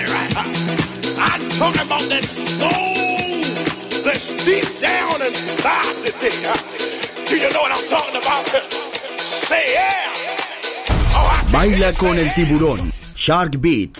belly right. I, am talking about that soul that's deep down inside the thing. Huh? Do you know what I'm talking about? Say yeah. Oh, Baila con el tiburón. Shark Beats.